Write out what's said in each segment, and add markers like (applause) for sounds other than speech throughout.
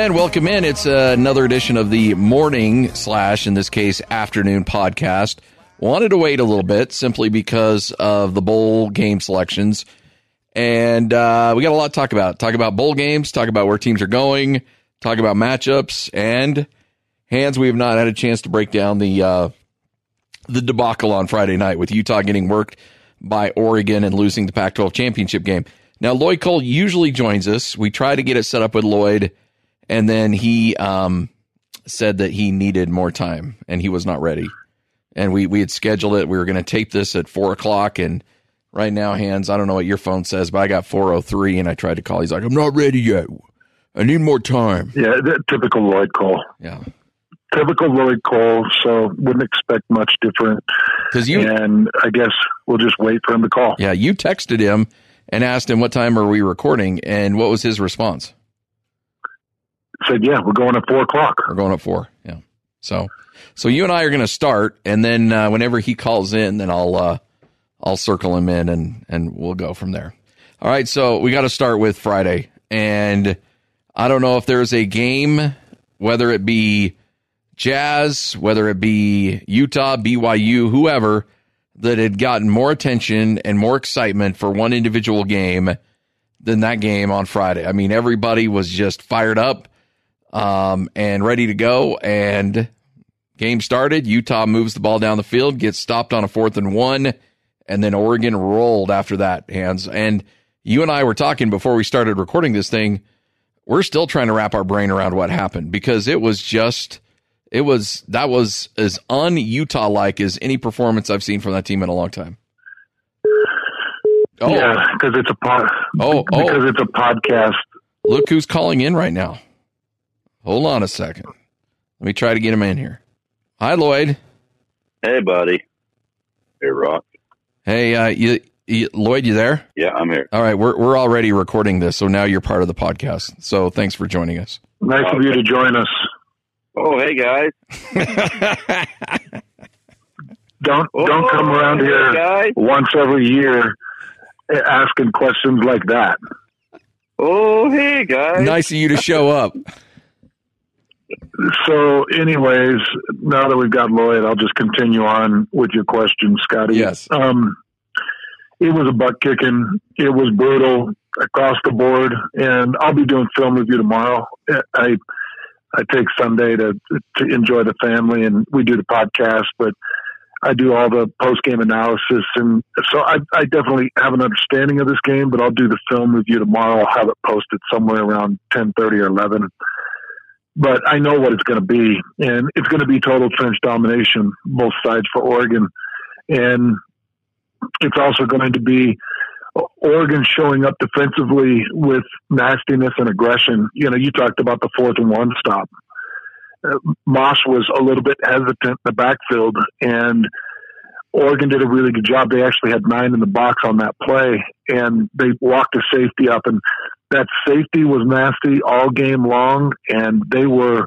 And welcome in. It's uh, another edition of the morning slash, in this case, afternoon podcast. Wanted to wait a little bit simply because of the bowl game selections. And uh, we got a lot to talk about. Talk about bowl games, talk about where teams are going, talk about matchups, and Hans. We have not had a chance to break down the uh, the debacle on Friday night with Utah getting worked by Oregon and losing the Pac 12 championship game. Now, Lloyd Cole usually joins us. We try to get it set up with Lloyd, and then he um, said that he needed more time and he was not ready. And we, we had scheduled it. We were going to tape this at four o'clock. And right now, Hans, I don't know what your phone says, but I got 403 and I tried to call. He's like, I'm not ready yet. I need more time. Yeah, the typical Lloyd Cole. Yeah. Typical Lloyd Cole. So wouldn't expect much different. Because you, And I guess we'll just wait for him to call. yeah, you texted him and asked him what time are we recording, and what was his response? Said, yeah, we're going at four o'clock. We're going at four. Yeah. So, so you and I are going to start, and then uh, whenever he calls in, then I'll uh, I'll circle him in, and and we'll go from there. All right. So we got to start with Friday, and I don't know if there's a game, whether it be Jazz, whether it be Utah, BYU, whoever, that had gotten more attention and more excitement for one individual game than that game on Friday. I mean, everybody was just fired up um, and ready to go. And game started. Utah moves the ball down the field, gets stopped on a fourth and one, and then Oregon rolled after that. Hans and you and I were talking before we started recording this thing. We're still trying to wrap our brain around what happened because it was just. It was that was as un Utah like as any performance I've seen from that team in a long time. Oh, Yeah, because it's a pod. Oh, oh. because it's a podcast. Look who's calling in right now. Hold on a second. Let me try to get him in here. Hi, Lloyd. Hey, buddy. Hey, Rock. Hey, uh, you, you, Lloyd, you there? Yeah, I'm here. All right, we're we're already recording this, so now you're part of the podcast. So thanks for joining us. Nice of you to join us. Oh, hey, guys. (laughs) Don't Oh, don't come around hey, here guys. once every year asking questions like that. Oh, hey, guys. nice of you to show up. So, anyways, now that we've got Lloyd, I'll just continue on with your question, Scotty. Yes. Um, it was a butt kicking. It was brutal across the board, and I'll be doing film review tomorrow. I I take Sunday to to enjoy the family, and we do the podcast, but I do all the post game analysis, and so I, I definitely have an understanding of this game. But I'll do the film review tomorrow. I'll have it posted somewhere around ten thirty or eleven but I know what it's going to be, and it's going to be total trench domination, both sides for Oregon, and it's also going to be Oregon showing up defensively with nastiness and aggression. You know, you talked about the fourth and one stop. Uh, Moss was a little bit hesitant in the backfield, and Oregon did a really good job. They actually had nine in the box on that play, and they walked a safety up, and that safety was nasty all game long, and they were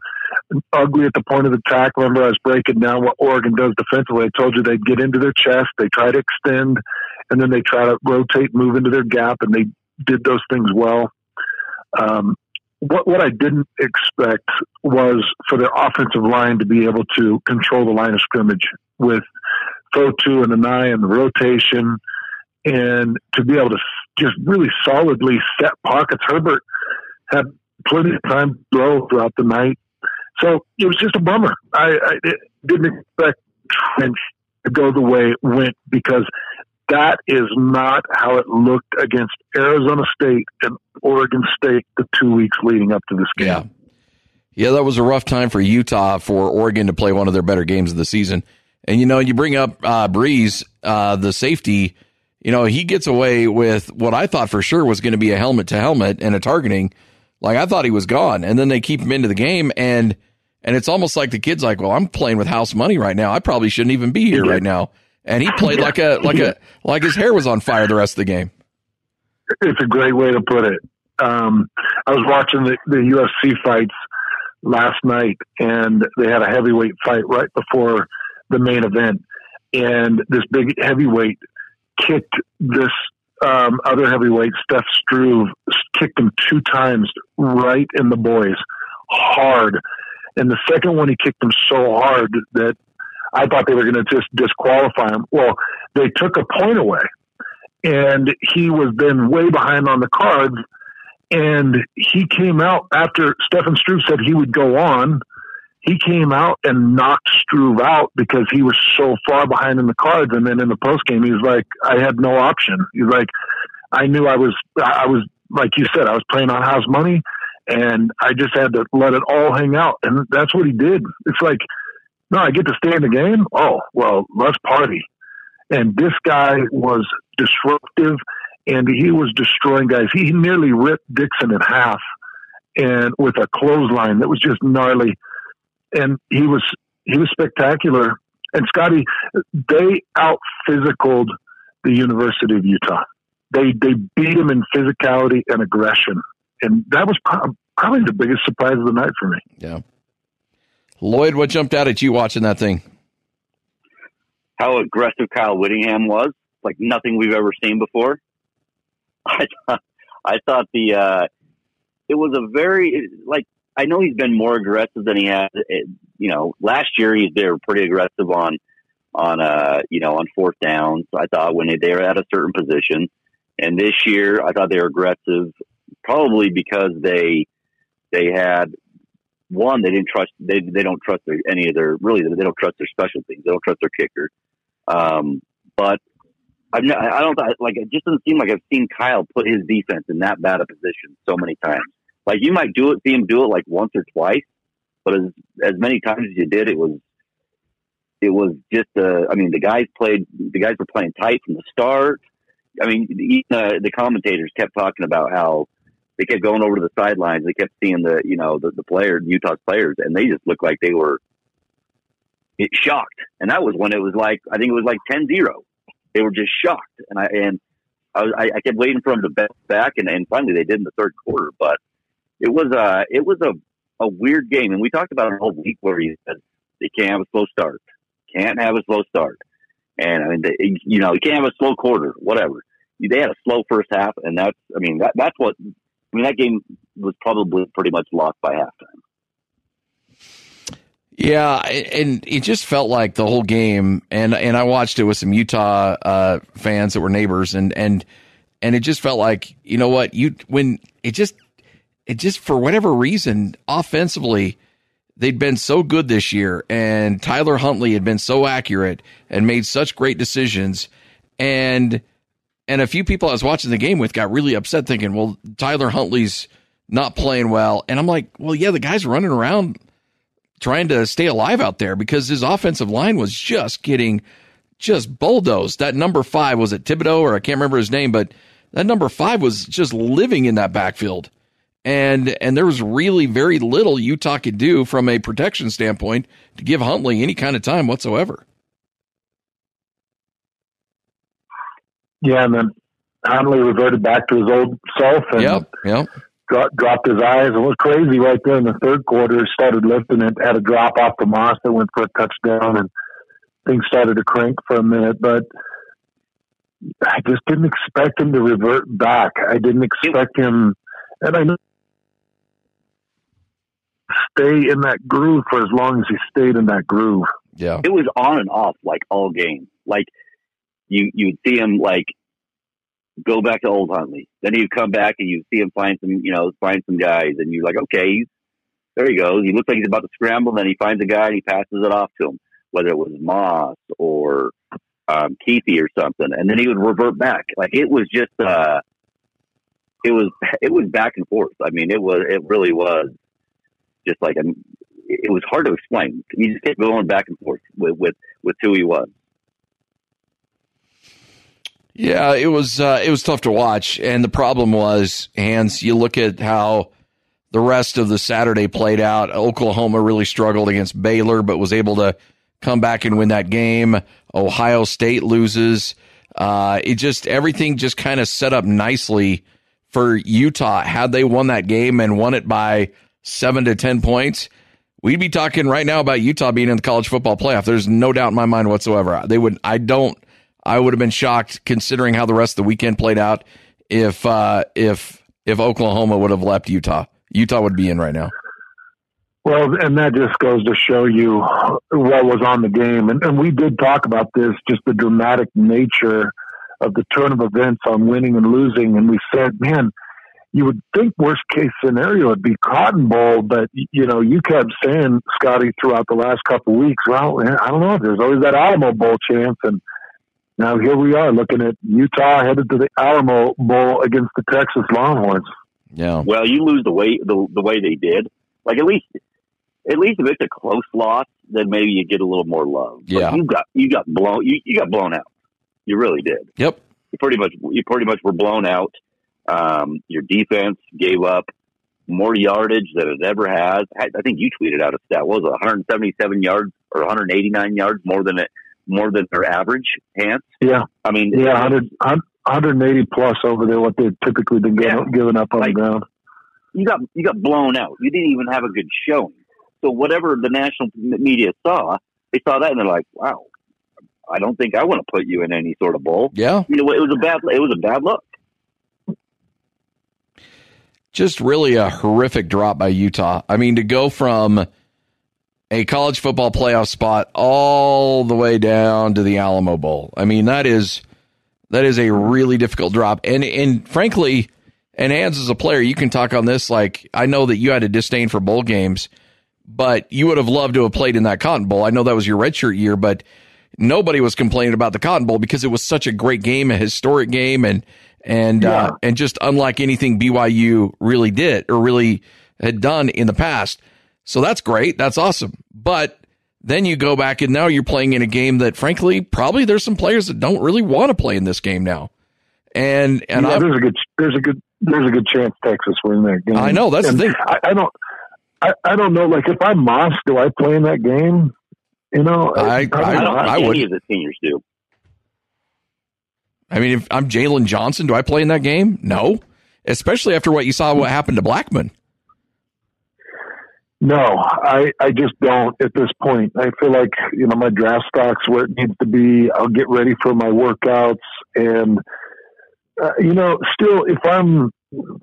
ugly at the point of attack. Remember, I was breaking down what Oregon does defensively. I told you they'd get into their chest, they try to extend, and then they try to rotate, move into their gap, and they did those things well. Um, what what I didn't expect was for their offensive line to be able to control the line of scrimmage with Fotu and Anae and the rotation, and to be able to just really solidly set pockets. Herbert had plenty of time to throw throughout the night, so it was just a bummer. I, I didn't expect trench to go the way it went because that is not how it looked against Arizona State and Oregon State the two weeks leading up to this game. Yeah. Yeah, that was a rough time for Utah for Oregon to play one of their better games of the season. And you know, you bring up uh, Breeze, uh, the safety. You know, he gets away with what I thought for sure was going to be a helmet to helmet and a targeting. Like I thought he was gone, and then they keep him into the game, and and it's almost like the kid's like, "Well, I'm playing with house money right now. I probably shouldn't even be here right now." And he played like a like a like his hair was on fire the rest of the game. It's a great way to put it. Um, I was watching the, the UFC fights last night, and they had a heavyweight fight right before the main event, and this big heavyweight kicked this um, other heavyweight, Steph Struve, kicked him two times right in the boys, hard. And the second one, he kicked him so hard that I thought they were going to just disqualify him. Well, they took a point away, and he was then way behind on the cards. And he came out after Stefan Struve said he would go on. He came out and knocked Struve out because he was so far behind in the cards. And then in the post game, he was like, "I had no option." He's like, "I knew I was, I was like you said, I was playing on house money, and I just had to let it all hang out." And that's what he did. It's like, no, I get to stay in the game. Oh, well, let's party. And this guy was disruptive and he was destroying guys. He nearly ripped Dixon in half and with a clothesline that was just gnarly. And he was he was spectacular. And Scotty, they out physicaled the University of Utah. They they beat him in physicality and aggression, and that was pro- probably the biggest surprise of the night for me. Yeah. Lloyd, what jumped out at you watching that thing? How aggressive Kyle Whittingham was, like nothing we've ever seen before. (laughs) I thought, I thought the uh, it was a very like I know he's been more aggressive than he had. You know, last year he they were pretty aggressive on on uh you know on fourth downs. I thought when they, they were at a certain position, and this year I thought they were aggressive probably because they they had one they didn't trust they they don't trust their, any of their really they don't trust their special teams. They don't trust their kicker. Um, but I've not, I don't like it just doesn't seem like I've seen Kyle put his defense in that bad a position so many times. Like you might do it, see him do it like once or twice, but as as many times as you did, it was it was just uh, I mean the guys played the guys were playing tight from the start. I mean even, uh, the commentators kept talking about how they kept going over to the sidelines. They kept seeing the you know the, the players, Utah's players, and they just looked like they were it shocked. And that was when it was like I think it was like 10-0. They were just shocked, and I and I, I, I kept waiting for them to bounce back, and, and finally they did in the third quarter. But it was a it was a a weird game, and we talked about it all week where he said they can't have a slow start, can't have a slow start, and I mean they, you know you can't have a slow quarter, whatever. They had a slow first half, and that's I mean that that's what I mean, that game was probably pretty much lost by halftime. Yeah, and it just felt like the whole game, and and I watched it with some Utah uh, fans that were neighbors, and and and it just felt like you know what you when it just it just for whatever reason offensively they'd been so good this year, and Tyler Huntley had been so accurate and made such great decisions, and and a few people I was watching the game with got really upset, thinking, "Well, Tyler Huntley's not playing well," and I'm like, "Well, yeah, the guy's running around." trying to stay alive out there because his offensive line was just getting just bulldozed. That number five was it Thibodeaux or I can't remember his name, but that number five was just living in that backfield. And and there was really very little Utah could do from a protection standpoint to give Huntley any kind of time whatsoever. Yeah, and then Huntley reverted back to his old self and yep, yep dropped, dropped his eyes. It was crazy right there in the third quarter. Started lifting it, had a drop off the Moss that went for a touchdown, and things started to crank for a minute. But I just didn't expect him to revert back. I didn't expect him, and I know stay in that groove for as long as he stayed in that groove. Yeah, it was on and off like all game. Like you, you'd see him like go back to old Huntley. Then he'd come back and you'd see him find some, you know, find some guys, and you're like, okay, there he goes. He looks like he's about to scramble. Then he finds a guy and he passes it off to him, whether it was Moss or um, Kuithe or something, and then he would revert back. Like it was just, uh, it was, it was back and forth. I mean, it was, it really was just like, mean, it was hard to explain. He just kept going back and forth with, with, with who he was. Yeah, it was uh, it was tough to watch, and the problem was, Hans. You look at how the rest of the Saturday played out. Oklahoma really struggled against Baylor, but was able to come back and win that game. Ohio State loses. Uh, it just everything just kind of set up nicely for Utah. Had they won that game and won it by seven to ten points, we'd be talking right now about Utah being in the college football playoff. There's no doubt in my mind whatsoever. They would. I don't. I would have been shocked considering how the rest of the weekend played out if uh, if if Oklahoma would have left Utah. Utah would be in right now. Well, and that just goes to show you what was on the game. And, and we did talk about this, just the dramatic nature of the turn of events on winning and losing. And we said, man, you would think worst case scenario would be Cotton Bowl, but you know, you kept saying, Scotty, throughout the last couple of weeks, well, I don't know, there's always that Alamo Bowl chance. And now here we are looking at Utah headed to the Alamo Bowl against the Texas Longhorns. Yeah. Well, you lose the way the, the way they did. Like at least at least if it's a close loss, then maybe you get a little more love. But Yeah. you got you got blown you, you got blown out. You really did. Yep. You pretty much you pretty much were blown out. Um, your defense gave up more yardage than it ever has. I I think you tweeted out a stat. What was it 177 yards or 189 yards more than it more than their average? Hans. Yeah. I mean, Yeah, 100, 180 plus over there, what they've typically been Yeah. giving, giving up on Like- the ground. you got you got blown out. You didn't even have a good showing. So whatever the national media saw, they saw that and they're like, "Wow, I don't think I want to put you in any sort of bowl." Yeah. You know, it was a bad it was a bad look. Just really a horrific drop by Utah. I mean, to go from a college football playoff spot all the way down to the Alamo Bowl. I mean, that is that is a really difficult drop. And and frankly, and Hans as a player, you can talk on this. Like I know that you had a disdain for bowl games, but you would have loved to have played in that Cotton Bowl. I know that was your redshirt year, but nobody was complaining about the Cotton Bowl because it was such a great game, a historic game, and and uh, and just unlike anything BYU really did or really had done in the past. So that's great. That's awesome. But then you go back and now you're playing in a game that, frankly, probably there's some players that don't really want to play in this game now. And and yeah, there's a good there's a good there's a good chance Texas win that game. I know, that's the thing. I, I don't I, I don't know. Like if I'm Moss, do I play in that game? You know, I- probably I, don't not. think any of the seniors do. I mean, if I'm Jaylon Johnson, do I play in that game? No, especially after what you saw what happened to Blackmon. No, I, I just don't at this point. I feel like, you know, my draft stock's where it needs to be. I'll get ready for my workouts. And, uh, you know, still, if I'm,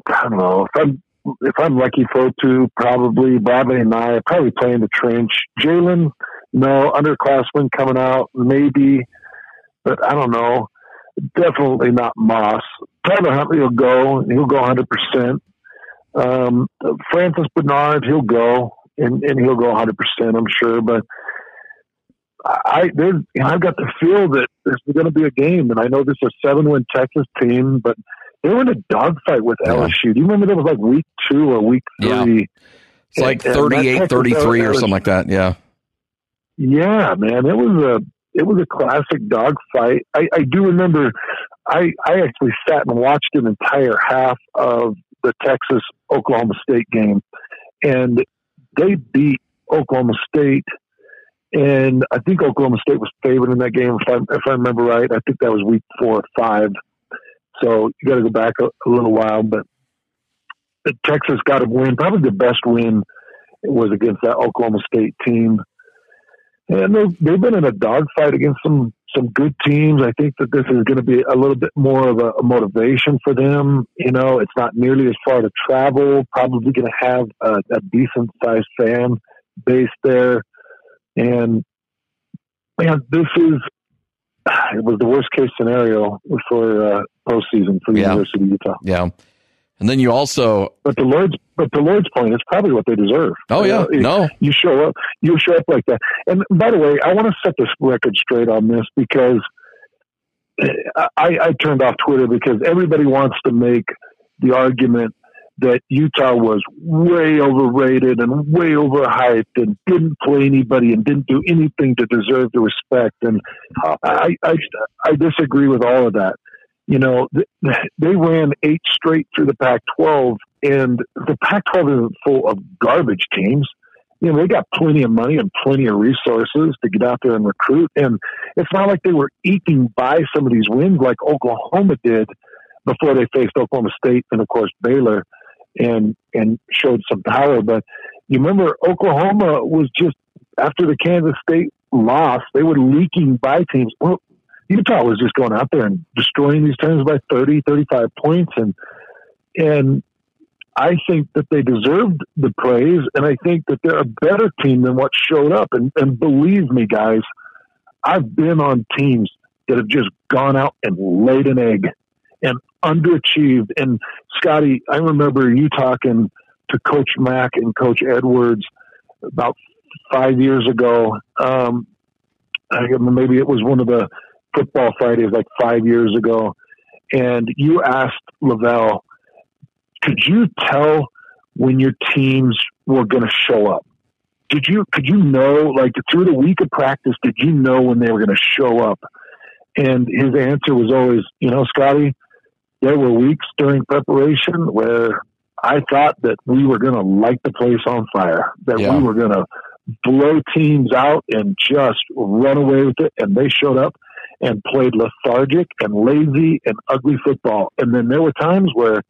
I don't know, if I'm, if I'm Leki Fotu, probably Bobby and I probably playing the trench. Jalen, no, underclassmen coming out, maybe, but I don't know. Definitely not Moss. Tyler Huntley will go. He'll go 100%. Um, Francis Bernard, he'll go and, and he'll go 100%, I'm sure. But I, there's, you know, I've got the feel that there's going to be a game, and I know this is a seven win Texas team, but they were in a dogfight with Yeah. LSU. Do you remember that was like week two or week Yeah. three? It's like And- and that 38, 33 or something like that. Yeah. yeah, man, it was a it was a classic dogfight. I, I do remember. I I actually sat and watched an entire half of the Texas Oklahoma State game, and they beat Oklahoma State. And I think Oklahoma State was favored in that game, if I if I remember right. I think that was week four or five. So you got to go back a, a little while, but Texas got a win. Probably the best win was against that Oklahoma State team and they've, they've been in a dogfight against some some good teams. I think that this is going to be a little bit more of a, a motivation for them. You know, it's not nearly as far to travel. Probably going to have a, a decent sized fan base there, and man, this is (sighs) it was the worst case scenario for uh, postseason for the Yeah. University of Utah. Yeah. And then you also, But the Lord's but the Lord's point is probably what they deserve. oh, yeah. No. you show up you show up like that and by the way i want to set this record straight on this because I, I turned off Twitter because everybody wants to make the argument that Utah was way overrated and way overhyped and didn't play anybody and didn't do anything to deserve the respect. And I, I, I disagree with all of that. You know, they ran eight straight through the Pac 12, and the Pac 12 isn't full of garbage teams. You know, they got plenty of money and plenty of resources to get out there and recruit. And it's not like they were eking by some of these wins like Oklahoma did before they faced Oklahoma State and, of course, Baylor and and showed some power. But you remember Oklahoma was just after the Kansas State loss, they were leaking by teams. Well, Utah was just going out there and destroying these teams by 30, 35 points, and and I think that they deserved the praise, and I think that they're a better team than what showed up. And, and believe me, guys, I've been on teams that have just gone out and laid an egg and underachieved. And Scotty, I remember you talking to Coach Mack and Coach Edwards about five years ago. Um, I, maybe it was one of the football Fridays, like five years ago, and you asked LaVell, could you tell when your teams were going to show up? Did you could you know like through the week of practice? Did you know when they were going to show up? And his answer was always, you know, Scotty, there were weeks during preparation where I thought that we were going to light the place on fire, that yeah. we were going to blow teams out and just run away with it. And they showed up and played lethargic and lazy and ugly football. And then there were times where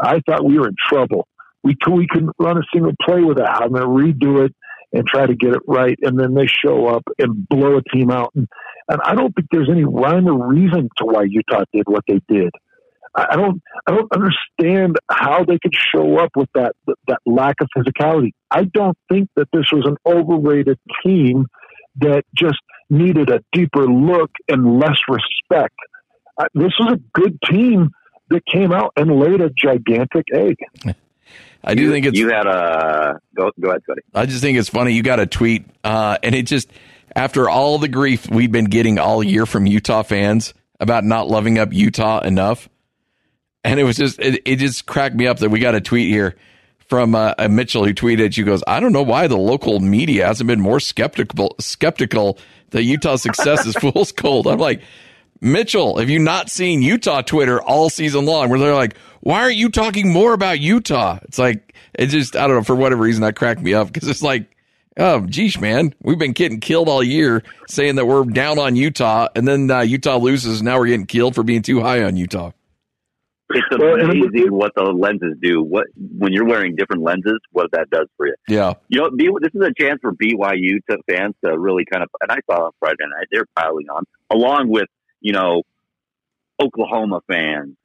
I thought we were in trouble. We, we couldn't run a single play without having to redo it and try to get it right. And then they show up and blow a team out. And, and I don't think there's any rhyme or reason to why Utah did what they did. I don't I don't understand how they could show up with that that lack of physicality. I don't think that this was an overrated team that just needed a deeper look and less respect. this was a good team that came out and laid a gigantic egg. I do you, think it's you had a go. Go ahead, Cody. I just think it's funny. You got a tweet, uh, and it just after all the grief we've been getting all year from Utah fans about not loving up Utah enough and it was just it, it just cracked me up that we got a tweet here from uh, Mitchell who tweeted. She goes, "I don't know why the local media hasn't been more skeptical skeptical that Utah's success is (laughs) fool's gold." I'm like, Mitchell, have you not seen Utah Twitter all season long? Where they're like, "Why aren't you talking more about Utah?" It's like it just I don't know for whatever reason that cracked me up because it's like. Oh, geesh, man. We've been getting killed all year saying that we're down on Utah, and then uh, Utah loses. And now we're getting killed for being too high on Utah. It's amazing what the lenses do. What when you're wearing different lenses, what that does for you. Yeah, you know, B, this is a chance for BYU to fans to really kind of. And I saw on Friday night they're piling on, along with you know Oklahoma fans,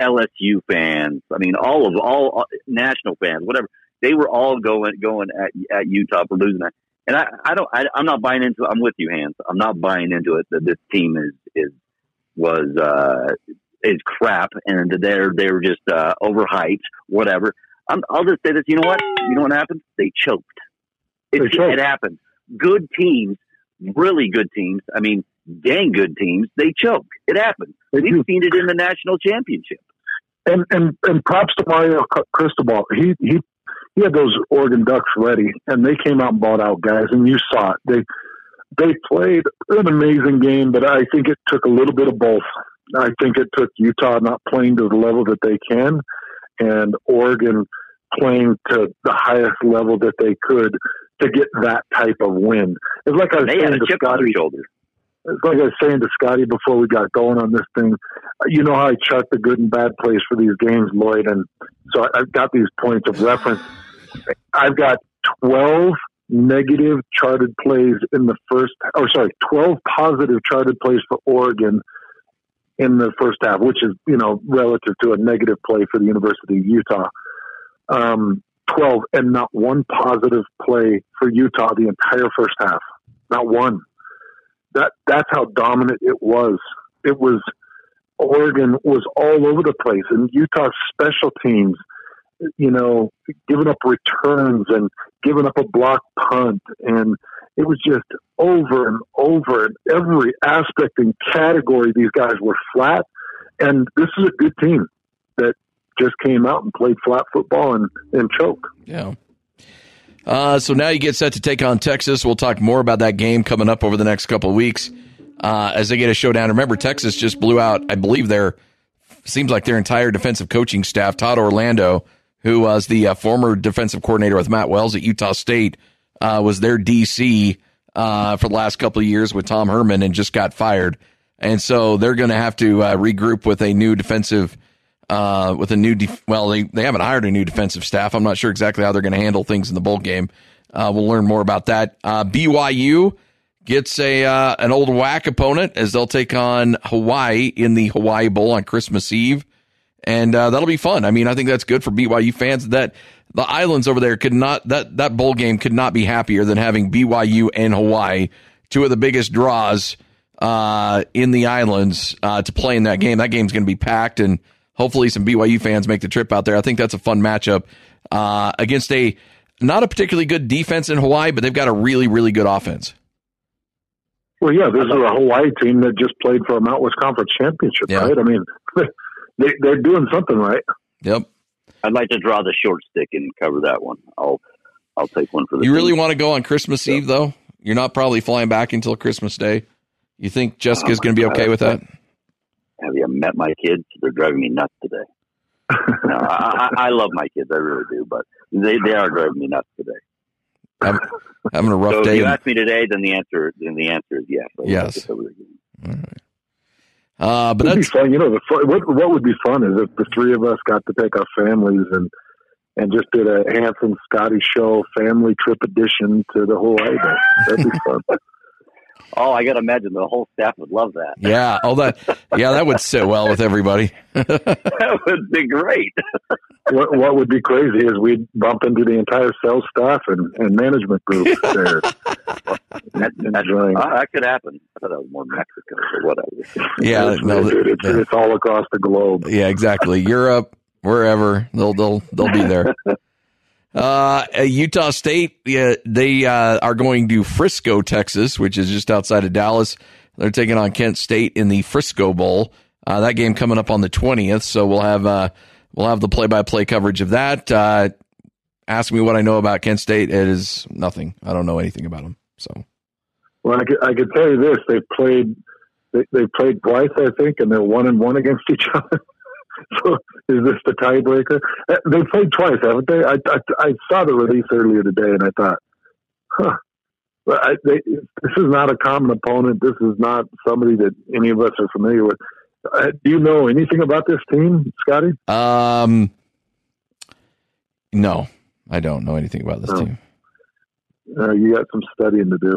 LSU fans. I mean, all of all national fans, whatever. They were all going going at, at Utah for losing that. And I, I don't. I, I'm not buying into. I'm with you, Hans. I'm not buying into it that this team is is was uh, is crap and they're they're just uh, overhyped, whatever. i will just say this. You know what? You know what happened? They choked. It, choked. it happened. Good teams, really good teams. I mean, dang good teams. They choke. It happened. They We've do. seen it in the national championship. And and and props to Mario Cristobal. He he he had those Oregon Ducks ready, and they came out and bought out guys, and you saw it. They they played an amazing game, but I think it took a little bit of both. I think it took Utah not playing to the level that they can, and Oregon playing to the highest level that they could to get that type of win. It's like I was they saying to Scotty. It's like I was saying to Scotty before we got going on this thing. You know how I chart the good and bad plays for these games, Lloyd, and so I've got these points of reference. I've got twelve negative charted plays in the first, or sorry, 12 positive charted plays for Oregon in the first half, which is, you know, relative to a negative play for the University of Utah. Um, 12 and not one positive play for Utah the entire first half. Not one. That that's how dominant it was. It was Oregon was all over the place and Utah's special teams, you know, giving up returns and giving up a block punt, and it was just over and over in every aspect and category. These guys were flat, and this is a good team that just came out and played flat football and, and choke. Yeah. Uh, so now you get set to take on Texas. We'll talk more about that game coming up over the next couple of weeks uh, as they get a showdown. Remember, Texas just blew out, I believe, their seems like their entire defensive coaching staff. Todd Orlando, who was the uh, former defensive coordinator with Matt Wells at Utah State, uh, was their DC uh, for the last couple of years with Tom Herman and just got fired. And so they're going to have to uh, regroup with a new defensive uh, with a new, def- well, they, they haven't hired a new defensive staff. I'm not sure exactly how they're going to handle things in the bowl game. Uh, we'll learn more about that. Uh, BYU gets a an old WAC opponent as they'll take on Hawaii in the Hawaii Bowl on Christmas Eve, and uh, that'll be fun. I mean, I think that's good for BYU fans. That the islands over there could not that that bowl game could not be happier than having BYU and Hawaii, two of the biggest draws uh, in the islands uh, to play in that game. That game's going to be packed and hopefully some BYU fans make the trip out there. I think that's a fun matchup uh, against a not a particularly good defense in Hawaii, but they've got a really, really good offense. Well, yeah, this is a Hawaii team that just played for a Mountain West Conference championship, Yeah. right? I mean, (laughs) they, they're doing something right. Yep. I'd like to draw the short stick and cover that one. I'll I'll take one for the You really team. want to go on Christmas Eve though? You're not probably flying back until Christmas Day. You think oh, Jessica's Oh, going to be okay with that? Have you met my kids? They're driving me nuts today. (laughs) no, I, I, I love my kids, I really do, but they they are driving me nuts today. Having, having a rough so if you in- ask me today, then the answer then the answer is yes. I Yes. like to cover the game. Uh, but It'd be that's fun. You know, the what what would be fun is if the three of us got to take our families and and just did a Hans and Scotty show family trip edition to the Hawaii Bowl. That'd be fun. (laughs) Oh, I got to imagine the whole staff would love that. yeah. all that yeah, that would sit well with everybody. (laughs) (laughs) that would be great. what what would be crazy is we'd bump into the entire sales staff and, and management group there. That, that, Enjoying. uh, that could happen. I thought that was more Mexico or whatever. Yeah. it's, no, it's, yeah. it's all across the globe. Yeah, exactly. Europe, wherever they'll they'll they'll be there. Uh, (laughs) uh, Utah State, yeah, they uh, are going to Frisco, Texas, which is just outside of Dallas. They're taking on Kent State in the Frisco Bowl. Uh, that game coming up on the twentieth, so we'll have uh, we'll have the play by play coverage of that. Uh, ask me what I know about Kent State. It is nothing. I don't know anything about them. So Well, I could, I could tell you this: they played they, they played twice, I think, and they're one and one against each (laughs) other. so, is this the tiebreaker? Uh, They played twice, haven't they? I, I, I saw the release earlier today, and I thought, huh. But I, they, this is not a common opponent. This is not somebody that any of us are familiar with. Uh, do you know anything about this team, Scotty? um, no, I don't know anything about this Oh. team. Uh, you got some studying to do.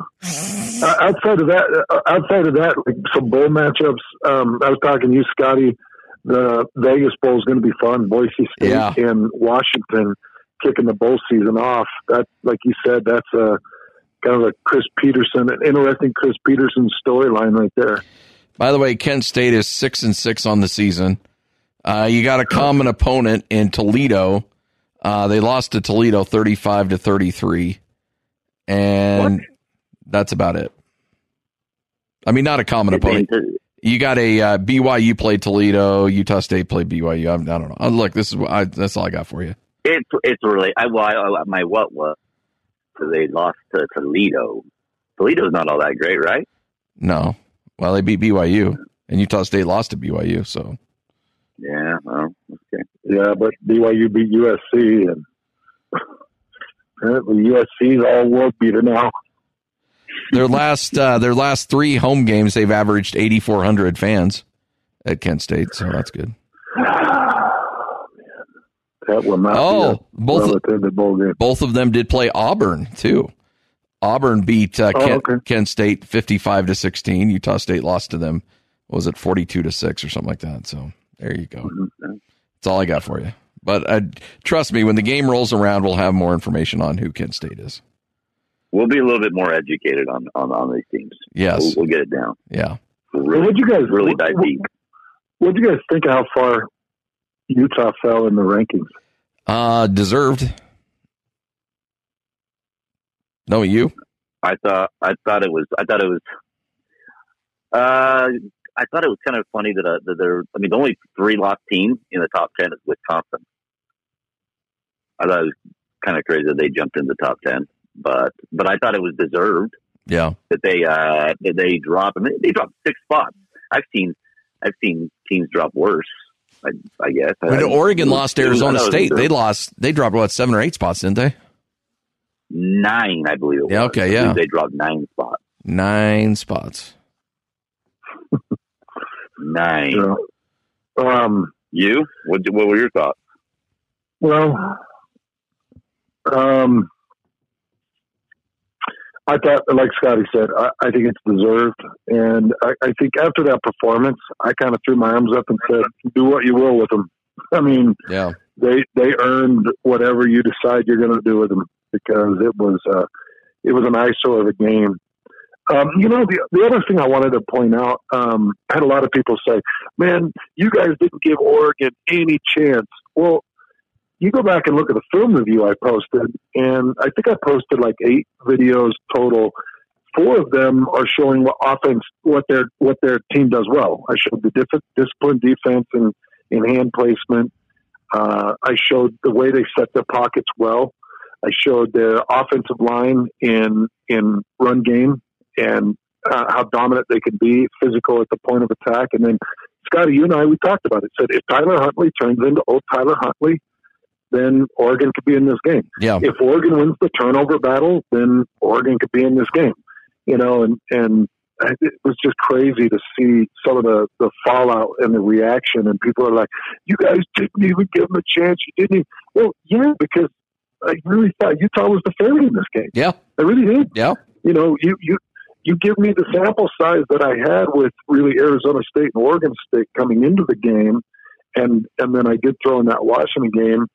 Uh, outside of that, uh, outside of that, like some bowl matchups. Um, I was talking to you, Scotty. The Vegas Bowl is going to be fun. Boise State Yeah. and Washington kicking the bowl season off. That, like you said, that's a kind of a Chris Petersen, an interesting Chris Petersen storyline right there. By the way, Kent State is six and six on the season. Uh, you got a common opponent in Toledo. Uh, they lost to Toledo thirty-five to thirty-three, and that's about it. I mean, not a common opponent. You got a uh, BYU played Toledo, Utah State played BYU. I'm, I don't know. Uh, look, this is what I, that's all I got for you. It's it's really I, well, I, my what was so they lost to Toledo. Toledo's not all that great, right? No, well, they beat BYU, and Utah State lost to BYU. So Yeah. Well, okay. Yeah, but BYU beat USC, and apparently USC is all world beater now. their last uh, their last three home games, they've averaged eighty-four hundred fans at Kent State. So that's good. That will not Oh, both- well attended bowl game. both of them did play Auburn too. Auburn beat uh, Oh, Kent, okay. Kent State fifty-five to sixteen. Utah State lost to them. what Was it forty-two to six or something like that? So there you go. That's all I got for you. But uh, trust me, when the game rolls around, we'll have more information on who Kent State is. We'll be a little bit more educated on on, on these teams. Yes. We'll, we'll get it down. Yeah. We'll really, what'd you guys really dive what, deep. What'd you guys think of how far Utah fell in the rankings? Uh, deserved. No, you. I thought I thought it was I thought it was uh I thought it was kind of funny that, uh, that there I mean the only three lost team in the top ten is Wisconsin. I thought it was kind of crazy that they jumped in the top ten, but but I thought it was deserved Yeah. that they uh that they dropped. I mean, they dropped six spots. I've seen I've seen teams drop worse. I, I guess. When I- Oregon it lost Arizona I thought it was State, they lost. They dropped what seven or eight spots, didn't they? nine, I believe. It Yeah, okay, yeah. They dropped nine spots. Nine spots. (laughs) Nine. You um, You? What? What were your thoughts? Well, um, I thought, like Scotty said, I, I think it's deserved, and I, I think after that performance, I kind of threw my arms up and said, "Do what you will with them." I mean, Yeah. they they earned whatever you decide you're going to do with them because it was uh, it was an eyesore of a game. Um, you know, the the other thing I wanted to point out, um, I had a lot of people say, "Man, you guys didn't give Oregon any chance." Well, you go back and look at the film review I posted, and I think I posted like eight videos total. Four of them are showing what offense, what their what their team does well. I showed the diff- disciplined defense and in hand placement. Uh, I showed the way they set their pockets well. I showed their offensive line in in run game and uh, how dominant they can be, physical at the point of attack. And then Scotty, you and I, we talked about it. Said if Tyler Huntley turns into old Tyler Huntley, then Oregon could be in this game. Yeah. If Oregon wins the turnover battle, then Oregon could be in this game. You know, and and it was just crazy to see some of the the fallout and the reaction, and people are like, "You guys didn't even give them a chance. You didn't." Even. Well, yeah, because I really thought Utah was the favorite in this game. Yeah. I really did. Yeah. You know, you you you give me the sample size that I had with really Arizona State and Oregon State coming into the game, and and then I did throw in that Washington game,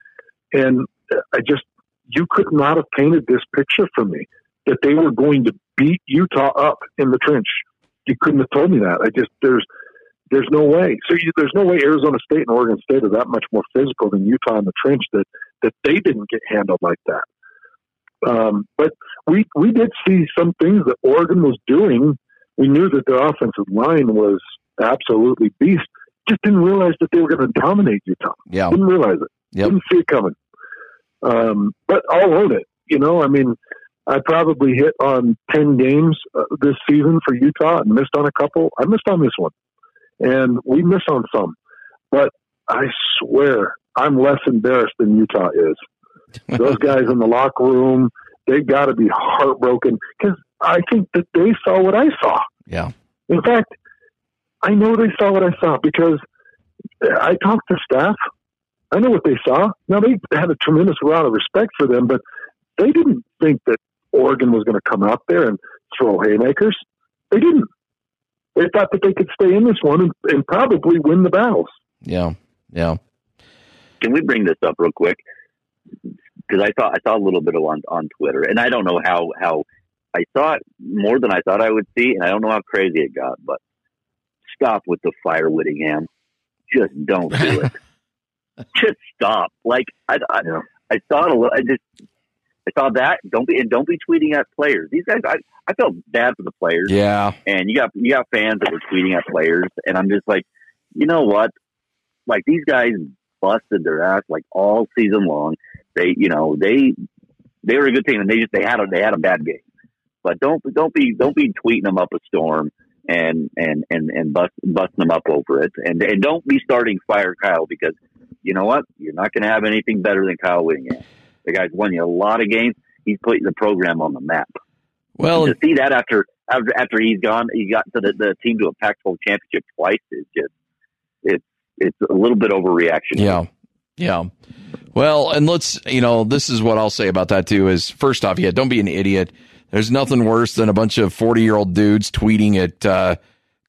and I just you could not have painted this picture for me that they were going to beat Utah up in the trench. You couldn't have told me that. I just there's there's no way. So you, there's no way Arizona State and Oregon State are that much more physical than Utah in the trench that that they didn't get handled like that. Um, but we we did see some things that Oregon was doing. We knew that their offensive line was absolutely beast. Just didn't realize that they were going to dominate Utah. Yeah. Didn't realize it. Yep. Didn't see it coming. Um, but I'll own it. You know, I mean, I probably hit on 10 games uh, this season for Utah and missed on a couple. I missed on this one. And we miss on some. But I swear, I'm less embarrassed than Utah is. Those (laughs) guys in the locker room, they've got to be heartbroken because I think that they saw what I saw. Yeah. In fact, I know they saw what I saw because I talked to staff. I know what they saw. Now they had a tremendous amount of respect for them, but they didn't think that Oregon was going to come out there and throw haymakers. They didn't. They thought that they could stay in this one and, and probably win the battles. Yeah. Yeah. Can we bring this up real quick? Because I thought I saw a little bit of on on Twitter, and I don't know how how I saw it more than I thought I would see, and I don't know how crazy it got. But stop with the fire Whittingham. Just don't do it. (laughs) (laughs) just stop. Like I, I, Yeah. I saw it a little. I just I saw that. Don't be and don't be tweeting at players. These guys, I, I felt bad for the players Yeah. and you got you got fans that were tweeting at players, and I'm just like, you know what? Like these guys busted their ass like all season long. They, you know, they they were a good team, and they just they had a they had a bad game. But don't don't be don't be tweeting them up a storm and and and and bust, busting them up over it, and and don't be starting fire Kyle because you know what? You're not going to have anything better than Kyle Whittingham. The guy's won you a lot of games. He's putting the program on the map Well, to see that after after after he's gone, he got to the, the team to a Pac-12 championship twice. Is just it's it's a little bit overreaction. Yeah. Yeah. Well, and let's, you know, this is what I'll say about that too is first off, yeah, don't be an idiot. There's nothing worse than a bunch of 40 year old dudes tweeting at, uh,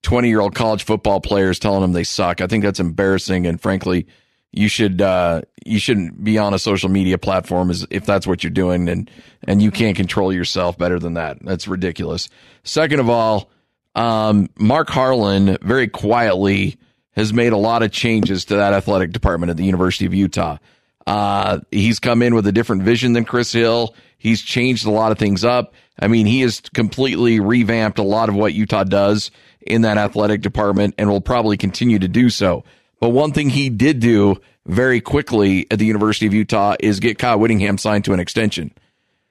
20 year old college football players telling them they suck. I think that's embarrassing. And frankly, you should, uh, you shouldn't be on a social media platform as if that's what you're doing and, and you can't control yourself better than that. That's ridiculous. Second of all, um, Mark Harlan very quietly has made a lot of changes to that athletic department at the University of Utah. Uh, he's come in with a different vision than Chris Hill. He's changed a lot of things up. I mean, he has completely revamped a lot of what Utah does in that athletic department and will probably continue to do so. But one thing he did do very quickly at the University of Utah is get Kyle Whittingham signed to an extension.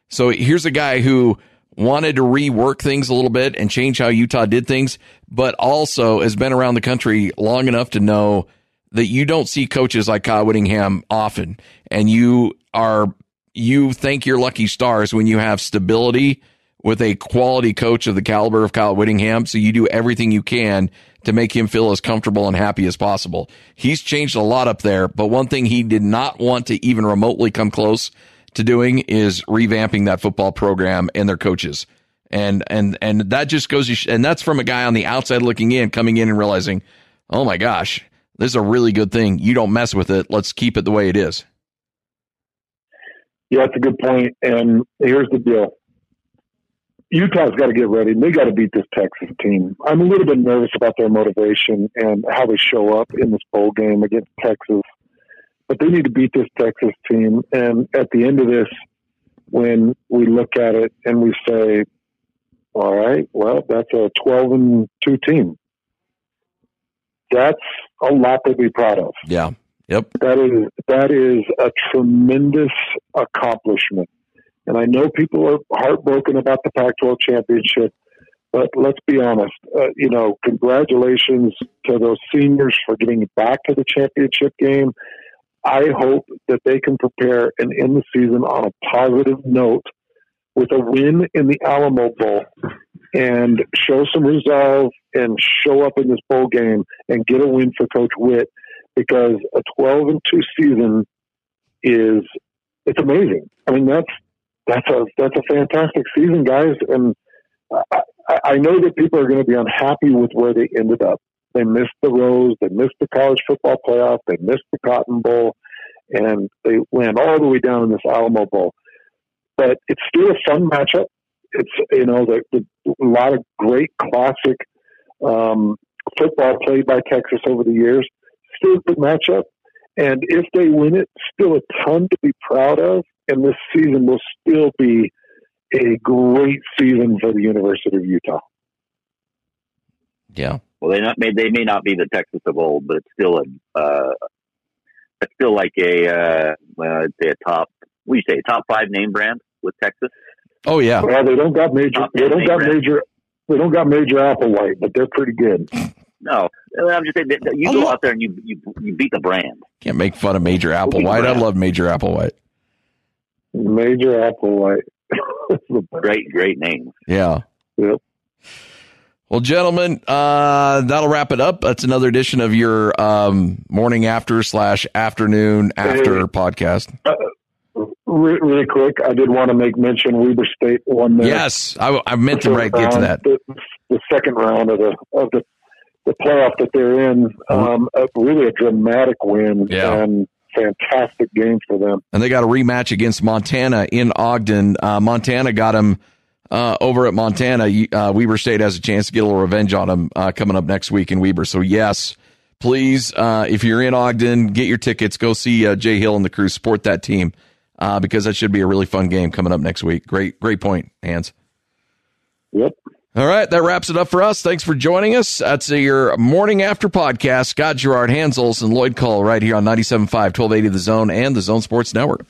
So here's a guy who wanted to rework things a little bit and change how Utah did things, but also has been around the country long enough to know that you don't see coaches like Kyle Whittingham often. And you are, you thank your lucky stars when you have stability with a quality coach of the caliber of Kyle Whittingham. So you do everything you can to make him feel as comfortable and happy as possible. He's changed a lot up there, but one thing he did not want to even remotely come close to doing is revamping that football program and their coaches. And and and that just goes and that's from a guy on the outside looking in, coming in and realizing, "Oh my gosh, this is a really good thing. You don't mess with it. Let's keep it the way it is." Yeah, that's a good point. And here's the deal. Utah's got to get ready. They got to beat this Texas team. I'm a little bit nervous about their motivation and how they show up in this bowl game against Texas but they need to beat this Texas team. And at the end of this, when we look at it and we say, all right, well, that's a 12 and 2 team. That's a lot to be proud of. Yeah. Yep. That is that is a tremendous accomplishment. And I know people are heartbroken about the Pac-12 championship, but let's be honest. Uh, you know, congratulations to those seniors for getting back to the championship game I hope that they can prepare and end the season on a positive note with a win in the Alamo Bowl and show some resolve and show up in this bowl game and get a win for Coach Witt because a 12 and 2 season is it's amazing. I mean that's that's a that's a fantastic season, guys, and I, I know that people are going to be unhappy with where they ended up. They missed the Rose. They missed the college football playoff. They missed the Cotton Bowl, and they went all the way down in this Alamo Bowl. But it's still a fun matchup. It's you know the, the, a lot of great classic um, football played by Texas over the years. Still a good matchup, and if they win it, still a ton to be proud of. And this season will still be a great season for the University of Utah. Yeah, well, they not may they may not be the Texas of old, but it's still a uh, it's still like a uh, well, I'd say a top. What do you say? Top five name brand with Texas. Oh yeah. Well, they don't got major. Top They don't got brand. major. They don't got major Applewhite, but they're pretty good. No, I'm just saying you go out there and you you, you beat the brand. Can't make fun of Major Applewhite. I love Major Applewhite. Major Applewhite. (laughs) Great, great name. Yeah. Yep. Well, gentlemen, uh, that'll wrap it up. That's another edition of your um, morning after slash afternoon after Hey. podcast. Re- really quick, I did want to make mention Weber State won their Yes, I, I meant to right get to that. The, the second round of the of the the playoff that they're in. Um, a, really a dramatic win Mm-hmm. Yeah. and fantastic game for them. and they got a rematch against Montana in Ogden. Uh, Montana got him uh, over at Montana. Uh, Weber State has a chance to get a little revenge on them uh, coming up next week in Weber. So yes, please, uh, if you're in Ogden, get your tickets. Go see uh, Jay Hill and the crew. Support that team uh, because that should be a really fun game coming up next week. Great, great point, Hans. Yep. All right, that wraps it up for us. Thanks for joining us. That's your morning after podcast. Scott Garrard, Hans and Lloyd Cole, right here on 97.5, 1280 The Zone and the Zone Sports Network.